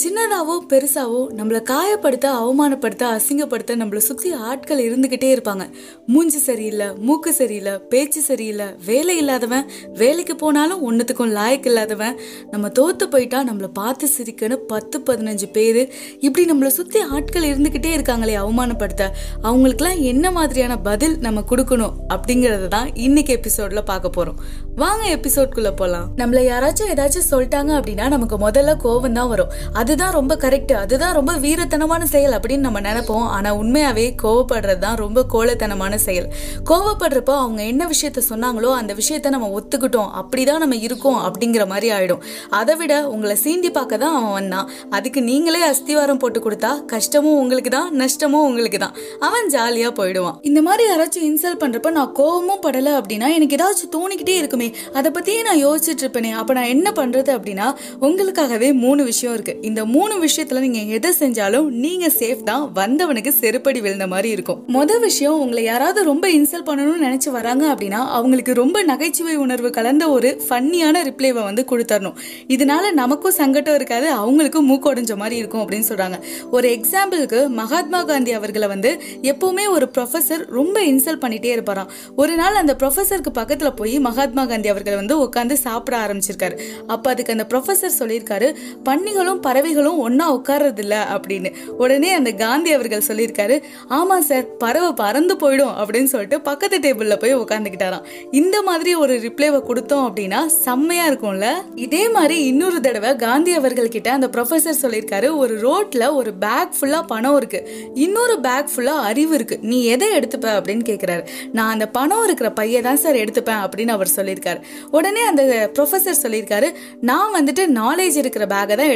சின்னதாவோ பெருசாவோ நம்மளை காயப்படுத்த அவமானப்படுத்த அசிங்கப்படுத்த நம்மள சுற்றி ஆட்கள் இருந்துக்கிட்டே இருப்பாங்க. மூஞ்சி சரியில்லை மூக்கு சரியில்லை பேச்சு சரியில்லை வேலை இல்லாதவன் வேலைக்கு போனாலும் ஒன்றுத்துக்கும் லாயக்கு இல்லாதவன். நம்ம தோத்து போயிட்டா நம்மள பார்த்து சிரிக்கன்னு பத்து பதினஞ்சு பேர் இப்படி நம்மளை சுற்றி ஆட்கள் இருந்துக்கிட்டே இருக்காங்களே அவமானப்படுத்த. அவங்களுக்குலாம் என்ன மாதிரியான பதில் நம்ம கொடுக்கணும் அப்படிங்கறத தான் இன்னைக்கு எபிசோடில் பார்க்க போகிறோம் வாங்க எபிசோட்குள்ளே போகலாம் நம்மளை யாராச்சும் ஏதாச்சும் சொல்லிட்டாங்க அப்படின்னா நமக்கு முதல்ல கோவம் தான் வரும். அதுதான் ரொம்ப கரெக்ட் அதுதான் ரொம்ப வீரத்தனமான செயல் அப்படின்னு நம்ம நினைப்போம். ஆனால் உண்மையாகவே கோவப்படுறது தான் ரொம்ப கோலத்தனமான செயல். கோவப்படுறப்போ அவங்க என்ன விஷயத்த சொன்னாங்களோ அந்த விஷயத்த நம்ம ஒத்துக்கிட்டோம். அப்படி தான் நம்ம இருக்கோம் அப்படிங்கிற மாதிரி ஆகிடும் அதை விட உங்களை சீண்டி பார்க்க தான் அவன் வந்தான். அதுக்கு நீங்களே அஸ்திவாரம் போட்டு கொடுத்தா கஷ்டமும் உங்களுக்கு தான் நஷ்டமும் உங்களுக்கு தான். அவன் ஜாலியாக போயிடுவான். இந்த மாதிரி யாராச்சும் இன்சல்ட் பண்ணுறப்ப நான் கோவமும் படலை அப்படின்னா எனக்கு ஏதாச்சும் தோணிக்கிட்டே இருக்குமே. அதை பற்றியே நான் யோசிச்சுட்டு இருப்பேனே. அப்போ நான் என்ன பண்ணுறது அப்படின்னா உங்களுக்காகவே மூணு விஷயம் இருக்குது இந்த மூணு விஷயத்துல நீங்க எதை செஞ்சாலும் நீங்க சேஃப் தான் வந்தவனுக்கு செருப்படி விழுந்த மாதிரி இருக்கும். மொத விஷயம் உங்களை யாராவது ரொம்ப இன்சல்ட் பண்ணணும்னு நினைச்சு வராங்க அப்படின்னா அவங்களுக்கு ரொம்ப நகைச்சுவை உணர்வு கலந்த ஒரு ஃபன்னியான ரிப்ளைவை வந்து கொடுத்தரணும். இதனால நமக்கும் சங்கடம் இருக்காது அவங்களுக்கும் மூக்கொடைஞ்ச மாதிரி இருக்கும் அப்படின்னு சொல்றாங்க. ஒரு எக்ஸாம்பிளுக்கு மகாத்மா காந்தி அவர்களை வந்து எப்பவுமே ஒரு ப்ரொஃபசர் ரொம்ப இன்சல்ட் பண்ணிட்டே இருப்பாராம். ஒரு நாள் அந்த ப்ரொஃபசருக்கு பக்கத்துல போய் மகாத்மா காந்தி அவர்களை வந்து உட்காந்து சாப்பிட ஆரம்பிச்சிருக்காரு. அப்ப அதுக்கு அந்த ப்ரொஃபசர் சொல்லியிருக்காரு பன்னிகளும் பறவைகளும் ஒன்றா உட்கார்றதில்ல அப்படின்னு. உடனே அந்த காந்தி அவர்கள் சொல்லியிருக்காரு ஆமாம் சார் பறவை பறந்து போயிடும் அப்படின்னு சொல்லிட்டு பக்கத்து டேபிளில் போய் உட்காந்துக்கிட்டாராம் இந்த மாதிரி ஒரு ரிப்ளைவை கொடுத்தோம் அப்படின்னா செம்மையாக இருக்கும்ல? இதே மாதிரி இன்னொரு தடவை காந்தி அவர்கள் கிட்ட அந்த ப்ரொஃபசர் சொல்லியிருக்காரு ஒரு ரோட்டில் ஒரு பேக் ஃபுல்லாக பணம் இருக்குது இன்னொரு பேக் ஃபுல்லாக அறிவு இருக்குது நீ எதை எடுத்துப்ப? அப்படின்னு கேட்குறாரு நான் அந்த பணம் இருக்கிற பையன் தான் சார் எடுத்துப்பேன் அப்படின்னு அவர் சொல்லியிருக்காரு. உடனே அந்த ப்ரொஃபசர் சொல்லியிருக்காரு நான் வந்துட்டு நாலேஜ் இருக்கிற பேக்கை தான்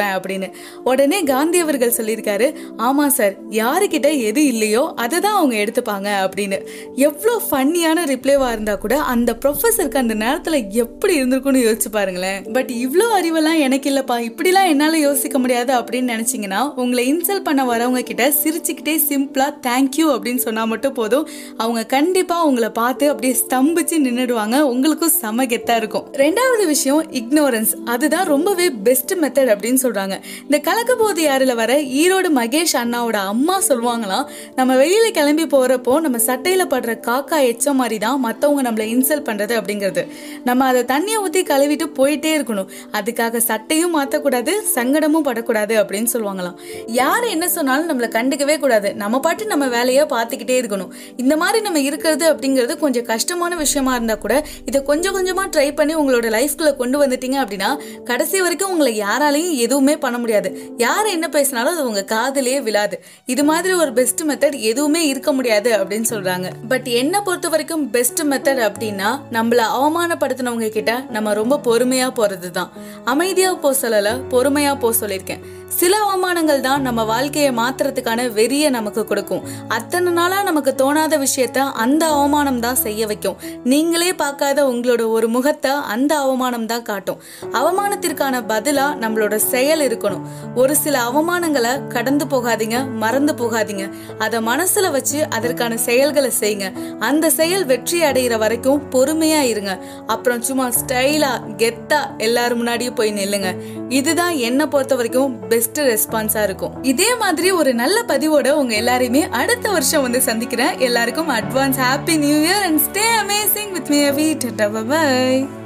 எடுத்துருப்பேன் அப்படின்னு. உடனே காந்தி அவர்கள் சொல்லியிருக்காரு ஆமா சார் யாருக்கிட்ட எது இல்லையோ அதை தான் அவங்க எடுத்துப்பாங்க அப்படின்னு. எவ்வளோ ஃபன்னியான ரிப்ளைவாக இருந்தா கூட அந்த ப்ரொஃபஸருக்கு அந்த நேரத்துல எப்படி இருந்திருக்கும்னு யோசிச்சு பாருங்களேன். பட் இவ்வளோ அறிவெல்லாம் எனக்கு இல்லைப்பா இப்படிலாம் என்னால யோசிக்க முடியாது அப்படின்னு நினைச்சீங்கன்னா உங்களை இன்சல்ட் பண்ண வரவங்க கிட்ட சிரிச்சுக்கிட்டே சிம்பிளா தேங்க்யூ அப்படின்னு சொன்னா மட்டும் போதும். அவங்க கண்டிப்பா உங்களை பார்த்து அப்படியே ஸ்தம்பிச்சு நின்னுடுவாங்க. உங்களுக்கும் செம கெத்தாக இருக்கும். ரெண்டாவது விஷயம் இக்னோரன்ஸ் அதுதான் ரொம்பவே பெஸ்ட் மெத்தட் அப்படின்னு சொல்கிறாங்க இந்த கலக்க போது யாருல வர ஈரோடு மகேஷ் அண்ணாவோட அம்மா சொல்லுவாங்களாம் நம்ம வெளியில் கிளம்பி போறப்போ நம்ம சட்டையில் படுற காக்கா எச்ச மாதிரி தான் மத்தவங்க நம்மள இன்சல்ட் பண்றது அப்படிங்கிறது. நம்ம அதை தண்ணியை ஊத்தி கழுவிட்டு போயிட்டே இருக்கணும். அதுக்காக சட்டையும் மாற்றக்கூடாது சங்கடமும் படக்கூடாது அப்படின்னு சொல்லுவாங்களாம். யார் என்ன சொன்னாலும் நம்மள கண்டுக்கவே கூடாது. நம்ம பாட்டு நம்ம வேலையை பார்த்துக்கிட்டே இருக்கணும். இந்த மாதிரி நம்ம இருக்கிறது அப்படிங்கிறது கொஞ்சம் கஷ்டமான விஷயமா இருந்தா கூட இதை கொஞ்சம் கொஞ்சமா ட்ரை பண்ணி உங்களோட லைஃப்குள்ளே கொண்டு வந்துட்டீங்க அப்படின்னா கடைசி வரைக்கும் உங்களை யாராலையும் எதுவும் எதுவுமே பண்ண முடியாது. யார் என்ன பேசினாலும் அது உங்க காதலே விழாது. இது மாதிரி ஒரு பெஸ்ட் மெத்தட் எதுவுமே இருக்க முடியாது அப்படின்னு சொல்றாங்க. பட் என்ன பொறுத்த வரைக்கும் பெஸ்ட் மெத்தட் அப்படின்னா நம்மள அவமானப்படுத்தினவங்க கிட்ட நம்ம ரொம்ப பொறுமையா போறது தான் அமைதியா போ சொல்லல பொறுமையா போ சொல்லியிருக்கேன். சில அவமானங்கள் தான் நம்ம வாழ்க்கையை மாத்துறதுக்கான வெறிய நமக்கு கொடுக்கும். அத்தனை நாளா நமக்கு தோணாத விஷயத்த அந்த அவமானம் தான் செய்ய வைக்கும். நீங்களே பார்க்காத உங்களோட ஒரு முகத்தை அந்த அவமானம் தான் காட்டும். அவமானத்திற்கான பதிலா நம்மளோட செயல் இருக்கணும். ஒரு சில அவமானங்களை கடந்து போகாதீங்க மறந்து போகாதீங்க. அதை மனசுல வச்சு அதற்கான செயல்களை செய்யுங்க. அந்த செயல் வெற்றி அடைகிற வரைக்கும் பொறுமையா இருங்க. அப்புறம் சும்மா ஸ்டைலா கெத்தா எல்லாரும் முன்னாடியும் போய் நில்லுங்க. இதுதான் என்ன பொறுத்த வரைக்கும் பெஸ்ட் ரெஸ்பான்ஸா இருக்கும். இதே மாதிரி ஒரு நல்ல பதிவோட உங்க எல்லாரையுமே அடுத்த வருஷம் வந்து சந்திக்கிறேன். எல்லாருக்கும் advance happy new year and stay amazing with me Avi tata bye